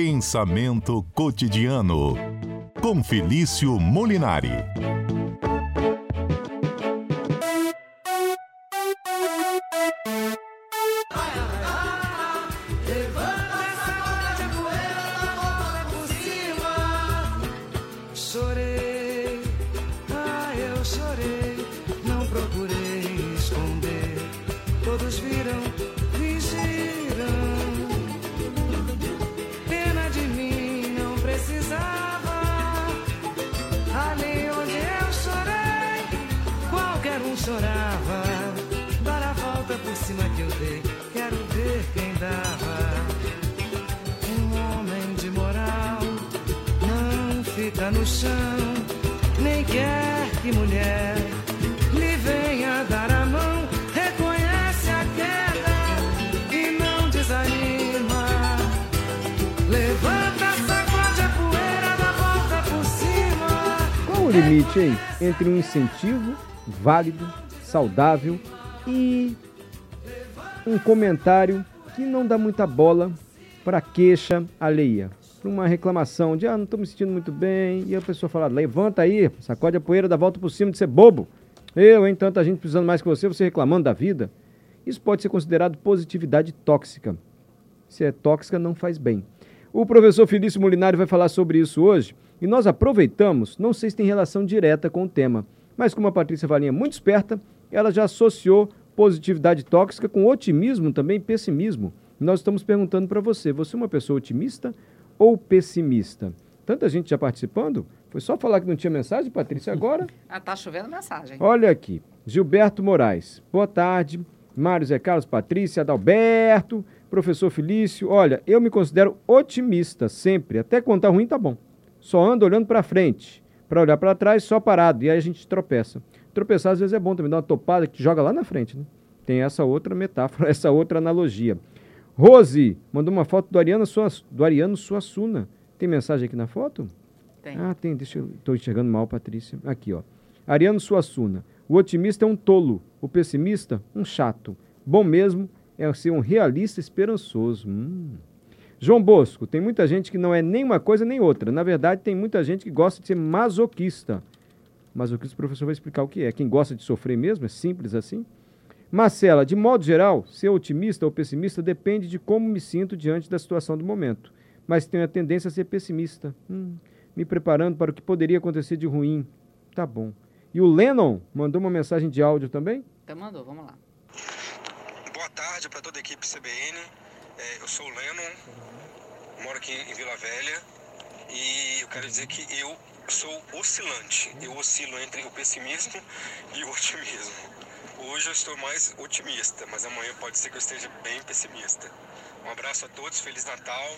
Pensamento cotidiano com Felício Molinari. Chorei, ah, eu chorei, não procurei esconder. Todos viram, fica no chão, nem quer que mulher lhe venha dar a mão. Reconhece a queda e não desanima. Levanta, sacode a poeira, dá volta por cima. Qual o limite, hein, entre um incentivo válido, saudável e um comentário que não dá muita bola para queixa alheia, para uma reclamação de ah, não estou me sentindo muito bem, e a pessoa fala, levanta aí, sacode a poeira, dá volta por cima de ser bobo. Eu, hein, tanta gente precisando mais que você, você reclamando da vida. Isso pode ser considerado positividade tóxica. Se é tóxica, não faz bem. O professor Felício Molinari vai falar sobre isso hoje e nós aproveitamos, não sei se tem relação direta com o tema, mas como a Patrícia Valinha é muito esperta, ela já associou positividade tóxica com otimismo também pessimismo. Nós estamos perguntando para você, você é uma pessoa otimista ou pessimista? Tanta gente já participando? Foi só falar que não tinha mensagem, Patrícia, agora? Ah, tá chovendo mensagem. Olha aqui, Gilberto Moraes. Boa tarde. Mário Zé Carlos, Patrícia, Adalberto, professor Felício. Olha, eu me considero otimista sempre, até quando tá ruim tá bom. Só ando olhando para frente. Para olhar para trás, só parado. E aí a gente tropeça. Tropeçar às vezes é bom também, dá uma topada que te joga lá na frente, né? Tem essa outra metáfora, essa outra analogia. Rose mandou uma foto do Ariano, Suas, do Ariano Suassuna. Tem mensagem aqui na foto? Tem. Ah, tem. Deixa eu. Estou enxergando mal, Patrícia. Aqui, ó. Ariano Suassuna. O otimista é um tolo. O pessimista, um chato. Bom mesmo é ser um realista esperançoso. Hum. João Bosco. Tem muita gente que não é nem uma coisa nem outra. Na verdade, tem muita gente que gosta de ser masoquista. Masoquista, o professor vai explicar o que é. Quem gosta de sofrer mesmo, é simples assim. Marcela, de modo geral, ser otimista ou pessimista depende de como me sinto diante da situação do momento. Mas tenho a tendência a ser pessimista. Hum, me preparando para o que poderia acontecer de ruim. Tá bom. E o Lennon mandou uma mensagem de áudio também? Então mandou, vamos lá. Boa tarde para toda a equipe CBN. É, eu sou o Lennon, moro aqui em Vila Velha e eu quero dizer que eu sou oscilante. Eu oscilo entre o pessimismo e o otimismo. Hoje eu estou mais otimista, mas amanhã pode ser que eu esteja bem pessimista. Um abraço a todos, Feliz Natal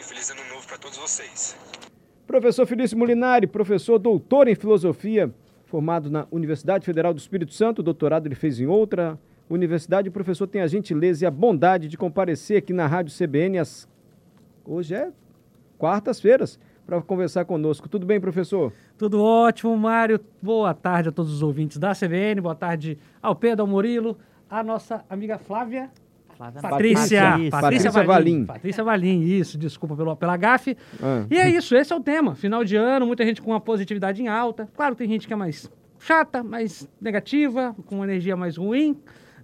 e Feliz Ano Novo para todos vocês. Professor Felício Molinari, professor doutor em filosofia, formado na Universidade Federal do Espírito Santo, doutorado ele fez em outra universidade. O professor tem a gentileza e a bondade de comparecer aqui na Rádio CBN às... hoje é quartas-feiras para conversar conosco. Tudo bem, professor? Tudo ótimo, Mário. Boa tarde a todos os ouvintes da CBN. Boa tarde ao Pedro, ao Murilo, a nossa amiga Flávia. Flávia Patrícia, Patrícia. Patrícia Valim. Patrícia Valim, isso, desculpa pelo, pela gafe. Ah. E é isso, esse é o tema. Final de ano, muita gente com a positividade em alta. Claro, tem gente que é mais chata, mais negativa, com uma energia mais ruim.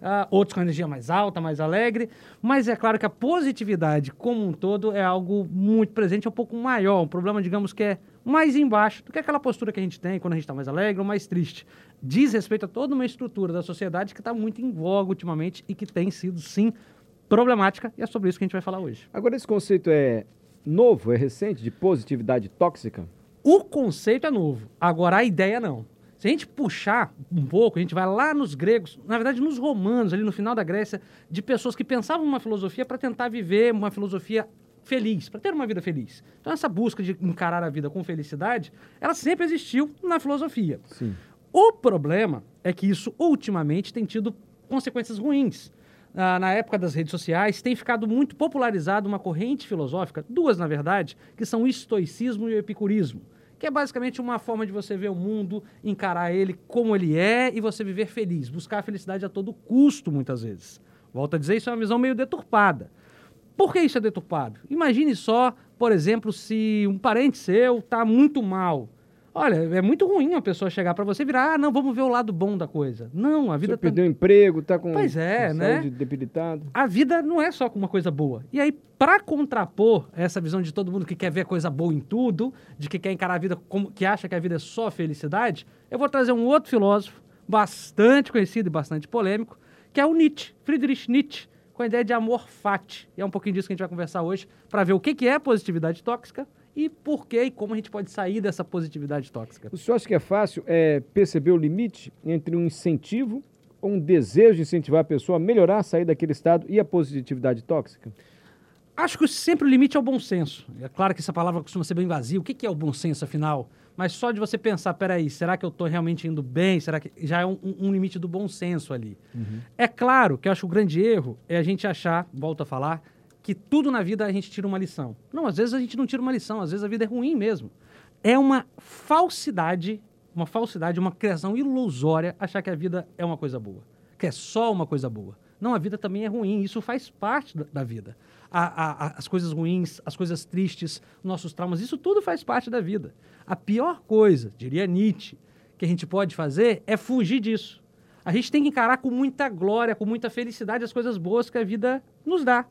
Ah, outros com energia mais alta, mais alegre. Mas é claro que a positividade como um todo é algo muito presente, é um pouco maior. Um problema, digamos, que é mais embaixo do que aquela postura que a gente tem quando a gente está mais alegre ou mais triste. Diz respeito a toda uma estrutura da sociedade que está muito em voga ultimamente e que tem sido, sim, problemática. E é sobre isso que a gente vai falar hoje. Agora, esse conceito é novo, é recente, de positividade tóxica? O conceito é novo, agora a ideia não. Se a gente puxar um pouco, a gente vai lá nos gregos, na verdade nos romanos, ali no final da Grécia, de pessoas que pensavam uma filosofia para tentar viver uma filosofia feliz, para ter uma vida feliz. Então essa busca de encarar a vida com felicidade, ela sempre existiu na filosofia. Sim. O problema é que isso ultimamente tem tido consequências ruins. Ah, na época das redes sociais, tem ficado muito popularizado uma corrente filosófica, duas na verdade, que são o estoicismo e o epicurismo, que é basicamente uma forma de você ver o mundo, encarar ele como ele é e você viver feliz, buscar a felicidade a todo custo, muitas vezes. Volto a dizer, isso é uma visão meio deturpada. Por que isso é deturpado? Imagine só por exemplo, se um parente seu está muito mal. Olha, é muito ruim a pessoa chegar para você e virar, ah, não, vamos ver o lado bom da coisa. Não, a vida Você perdeu o emprego, tá com, Pois é, né? saúde debilitada. a vida não é só com uma coisa boa. E aí, para contrapor essa visão de todo mundo que quer ver coisa boa em tudo, de que quer encarar a vida como que acha que a vida é só felicidade, eu vou trazer um outro filósofo bastante conhecido e bastante polêmico, que é o Nietzsche, Friedrich Nietzsche, com a ideia de amor fati. E é um pouquinho disso que a gente vai conversar hoje, para ver o que que é positividade tóxica e por que e como a gente pode sair dessa positividade tóxica. O senhor acha que é fácil é, perceber o limite entre um incentivo ou um desejo de incentivar a pessoa a melhorar, sair daquele estado e a positividade tóxica? Acho que sempre o limite é o bom senso. É claro que essa palavra costuma ser bem vazia. O que é o bom senso, afinal? Mas só de você pensar, peraí, será que eu estou realmente indo bem? Será que já é um, um limite do bom senso ali? É claro que eu acho que o grande erro é a gente achar, volto a falar, que tudo na vida a gente tira uma lição. Não, às vezes a gente não tira uma lição, às vezes a vida é ruim mesmo. É uma falsidade, uma falsidade, uma criação ilusória achar que a vida é uma coisa boa, que é só uma coisa boa. Não, a vida também é ruim, isso faz parte da, da vida. A- a- a- as coisas ruins, as coisas tristes, nossos traumas, isso tudo faz parte da vida. A pior coisa, diria Nietzsche, que a gente pode fazer é fugir disso. A gente tem que encarar com muita glória, com muita felicidade as coisas boas que a vida nos dá.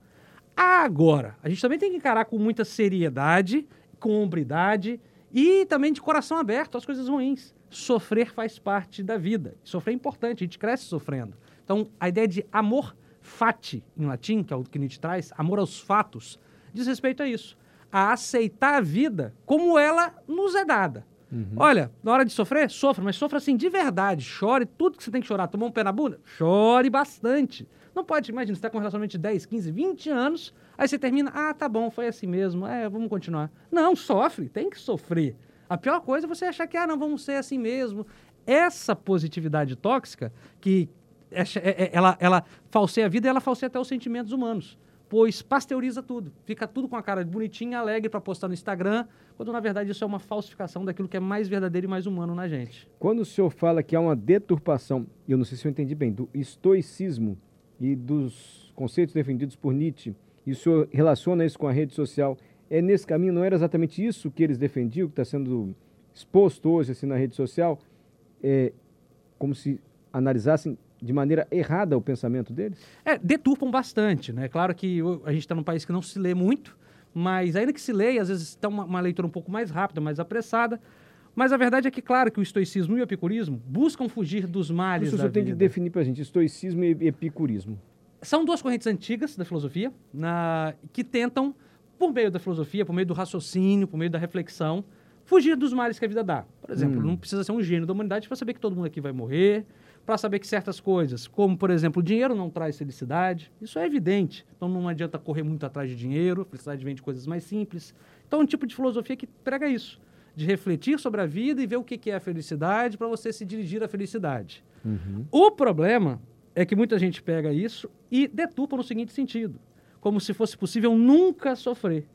Agora, a gente também tem que encarar com muita seriedade, com hombridade e também de coração aberto às coisas ruins. Sofrer faz parte da vida. Sofrer é importante, a gente cresce sofrendo. Então, a ideia de amor fati, em latim, que é o que Nietzsche traz, amor aos fatos, diz respeito a isso. A aceitar a vida como ela nos é dada. Olha, na hora de sofrer, sofra, mas sofra assim de verdade. Chore tudo que você tem que chorar. Tomou um pé na bunda? Chore bastante. Não pode, imagina, você está com um relacionamento de 10, 15, 20 anos, aí você termina, ah, tá bom, foi assim mesmo, é, vamos continuar. Não, sofre, tem que sofrer. A pior coisa é você achar que, ah, não, vamos ser assim mesmo. Essa positividade tóxica, que é- é- é- ela, ela falseia a vida e ela falseia até os sentimentos humanos. Pois pasteuriza tudo. Fica tudo com a cara bonitinha, alegre para postar no Instagram, quando na verdade isso é uma falsificação daquilo que é mais verdadeiro e mais humano na gente. Quando o senhor fala que há uma deturpação, eu não sei se eu entendi bem, do estoicismo e dos conceitos defendidos por Nietzsche, e o senhor relaciona isso com a rede social, é nesse caminho, não era exatamente isso que eles defendiam, que está sendo exposto hoje assim, na rede social, é, como se analisassem de maneira errada o pensamento deles? É, deturpam bastante, né? Claro que a gente está num país que não se lê muito, mas ainda que se leia, às vezes está uma, uma leitura um pouco mais rápida, mais apressada. Mas a verdade é que, claro, que o estoicismo e o epicurismo buscam fugir dos males da senhor tem que definir para a gente estoicismo e epicurismo. São duas correntes antigas da filosofia na- que tentam, por meio da filosofia, por meio do raciocínio, por meio da reflexão, fugir dos males que a vida dá. Por exemplo, não precisa ser um gênio da humanidade para saber que todo mundo aqui vai morrer, para saber que certas coisas, como, por exemplo, o dinheiro não traz felicidade. Isso é evidente. Então não adianta correr muito atrás de dinheiro, felicidade vem de coisas mais simples. Então é um tipo de filosofia que prega isso, de refletir sobre a vida e ver o que é a felicidade para você se dirigir à felicidade. O problema é que muita gente pega isso e deturpa no seguinte sentido: como se fosse possível nunca sofrer.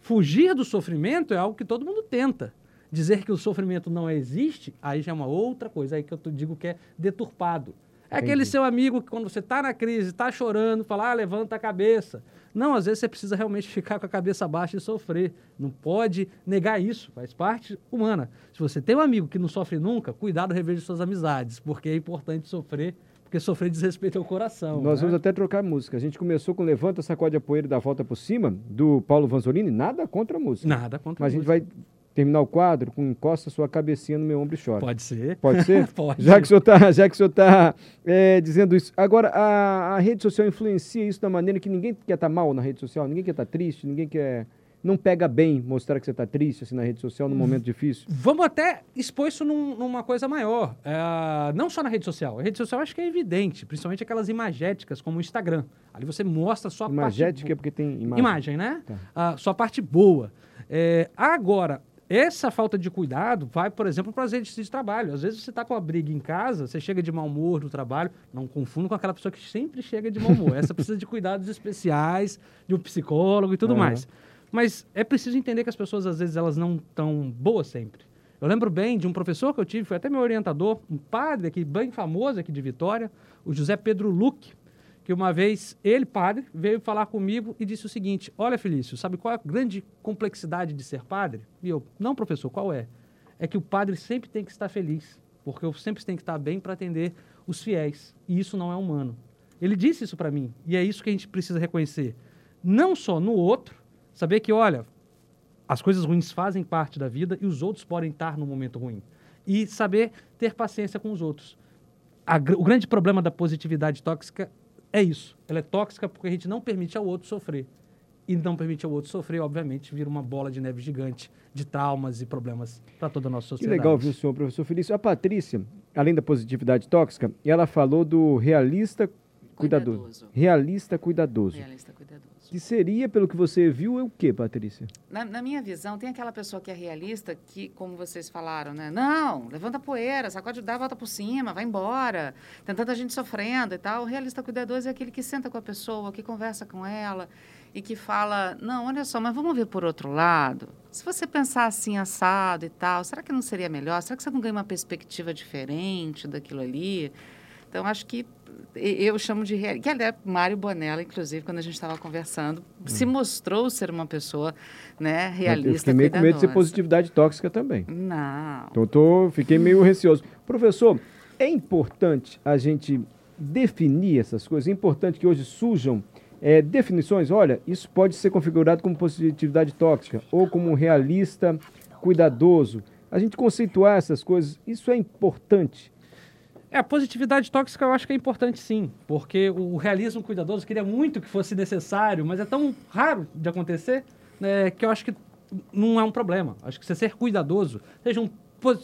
Fugir do sofrimento é algo que todo mundo tenta. Dizer que o sofrimento não existe, aí já é uma outra coisa, aí que eu digo que é deturpado. É aquele Entendi. seu amigo que quando você está na crise, está chorando, fala, ah, levanta a cabeça. Não, às vezes você precisa realmente ficar com a cabeça baixa e sofrer. Não pode negar isso, faz parte humana. Se você tem um amigo que não sofre nunca, cuidado, reveja suas amizades, porque é importante sofrer, porque sofrer diz respeito ao coração. Nós né? vamos até trocar música. A gente começou com Levanta, Sacode a Poeira e dá a Volta por Cima, do Paulo Vanzolini. Nada contra a música. Nada contra Mas a gente música. vai terminar o quadro com Encosta Sua Cabecinha no Meu Ombro e Chora. Pode ser. Pode ser? Pode. Já que o senhor está já que o senhor tá, é, dizendo isso. Agora, a, a rede social influencia isso da maneira que ninguém quer estar mal na rede social, ninguém quer estar triste, ninguém quer. Não pega bem mostrar que você está triste assim, na rede social num momento difícil. Vamos até expor isso num- numa coisa maior. É, não só na rede social. A rede social acho que é evidente, principalmente aquelas imagéticas, como o Instagram. Ali você mostra só a Imagética é parte porque tem imagem. imagem, né? Tá. A sua parte boa. É, agora, essa falta de cuidado vai, por exemplo, para as redes de trabalho. Às vezes você está com uma briga em casa, você chega de mau humor no trabalho. Não confunda com aquela pessoa que sempre chega de mau humor. Essa precisa de cuidados especiais, de um psicólogo e tudo mais. Mas é preciso entender que as pessoas, às vezes, elas não estão boas sempre. Eu lembro bem de um professor que eu tive, foi até meu orientador, um padre aqui, bem famoso aqui de Vitória, o José Pedro Luque, que uma vez ele, padre, veio falar comigo e disse o seguinte: Olha, Felício, sabe qual é a grande complexidade de ser padre? E eu, não, professor, qual é? É que o padre sempre tem que estar feliz, porque eu sempre tem que estar bem para atender os fiéis, e isso não é humano. Ele disse isso para mim, e é isso que a gente precisa reconhecer. Não só no outro, saber que, olha, as coisas ruins fazem parte da vida e os outros podem estar no momento ruim. E saber ter paciência com os outros. A o grande problema da positividade tóxica é isso. Ela é tóxica porque a gente não permite ao outro sofrer. E não permite ao outro sofrer, obviamente, vira uma bola de neve gigante de traumas e problemas para toda a nossa Que sociedade. legal, viu, senhor professor Felício? A Patrícia, além da positividade tóxica, ela falou do realista cuidadoso. Cuidadoso. Realista cuidadoso. Realista cuidadoso. Que seria, pelo que você viu, é o quê, Patrícia? Na, na minha visão, tem aquela pessoa que é realista que, como vocês falaram, né? Não, levanta a poeira, sacode dá a volta por cima, vai embora. Tem tanta gente sofrendo e tal. O realista cuidadoso é aquele que senta com a pessoa, que conversa com ela e que fala, não, olha só, mas vamos ver por outro lado. Se você pensar assim, assado e tal, será que não seria melhor? Será que você não ganha uma perspectiva diferente daquilo ali? Então, acho que eu chamo de real. Que aliás, Mário Bonella, inclusive, quando a gente estava conversando, se mostrou ser uma pessoa né, realista. eu fiquei meio com medo de ser positividade tóxica também. Não. Então, eu tô, fiquei meio receoso. Professor, é importante a gente definir essas coisas? É importante que hoje surjam é, definições? Olha, isso pode ser configurado como positividade tóxica ou como um realista cuidadoso. A gente conceituar essas coisas, isso é importante. É, a positividade tóxica eu acho que é importante sim, porque o realismo cuidadoso queria muito que fosse necessário, mas é tão raro de acontecer né, que eu acho que não é um problema. Acho que você ser cuidadoso, seja um,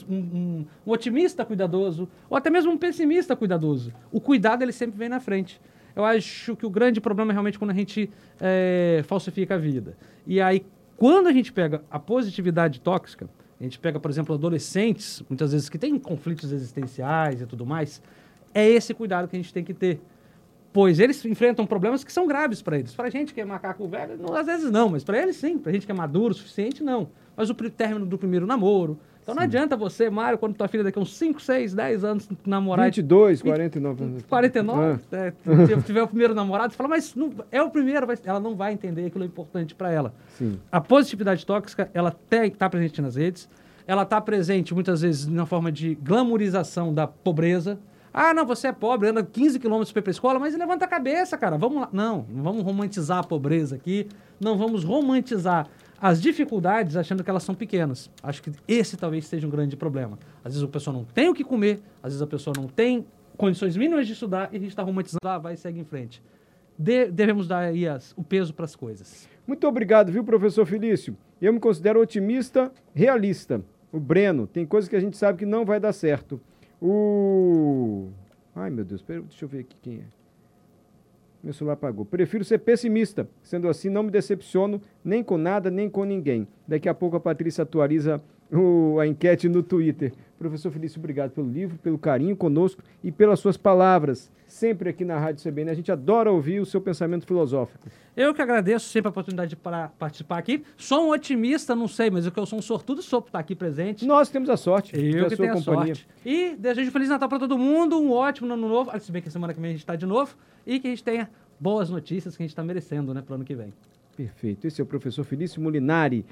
um- um- um otimista cuidadoso, ou até mesmo um pessimista cuidadoso, o cuidado ele sempre vem na frente. Eu acho que o grande problema é realmente quando a gente é, falsifica a vida. E aí, quando a gente pega a positividade tóxica, a gente pega, por exemplo, adolescentes, muitas vezes que têm conflitos existenciais e tudo mais, é esse cuidado que a gente tem que ter. Pois eles enfrentam problemas que são graves para eles. Para a gente que é macaco velho, não, às vezes não, mas para eles sim. Para a gente que é maduro o suficiente, não. Mas o término do primeiro namoro. Então não adianta você, Mário, quando tua filha daqui uns 5, 6, 10 anos namorar. e 22, 49 anos. 49, Ah, é, se tiver o primeiro namorado, você fala, mas não- é o primeiro, vai- ela não vai entender aquilo é importante para ela. sim. A positividade tóxica, ela está presente nas redes, ela está presente muitas vezes na forma de glamorização da pobreza. Ah, não, você é pobre, anda 15 quilômetros para ir para a escola, mas levanta a cabeça, cara, vamos lá. Não, não vamos romantizar a pobreza aqui, não vamos romantizar as dificuldades achando que elas são pequenas. Acho que esse talvez seja um grande problema. Às vezes a pessoa não tem o que comer, às vezes a pessoa não tem condições mínimas de estudar e a gente está romantizando, ah, vai e segue em frente. De- devemos dar aí as- o peso para as coisas. Muito obrigado, viu, professor Felício? Eu me considero otimista, realista. O Breno, tem coisas que a gente sabe que não vai dar certo. O. Ai, meu Deus, pera, deixa eu ver aqui quem é. Meu celular apagou. Prefiro ser pessimista. Sendo assim, não me decepciono nem com nada, nem com ninguém. Daqui a pouco a Patrícia atualiza o- a enquete no Twitter. Professor Felício, obrigado pelo livro, pelo carinho conosco e pelas suas palavras. Sempre aqui na Rádio CBN. A gente adora ouvir o seu pensamento filosófico. Eu que agradeço sempre a oportunidade para participar aqui. Sou um otimista, não sei, mas o que eu sou um sortudo sou por estar aqui presente. Nós temos a sorte Eu que a sua tenho a companhia. sorte. E desejo um Feliz Natal para todo mundo, um ótimo ano novo. Ah, Se bem que semana que vem a gente está de novo. E que a gente tenha boas notícias que a gente está merecendo, né, para o ano que vem. Perfeito. Esse é o professor Felício Molinari,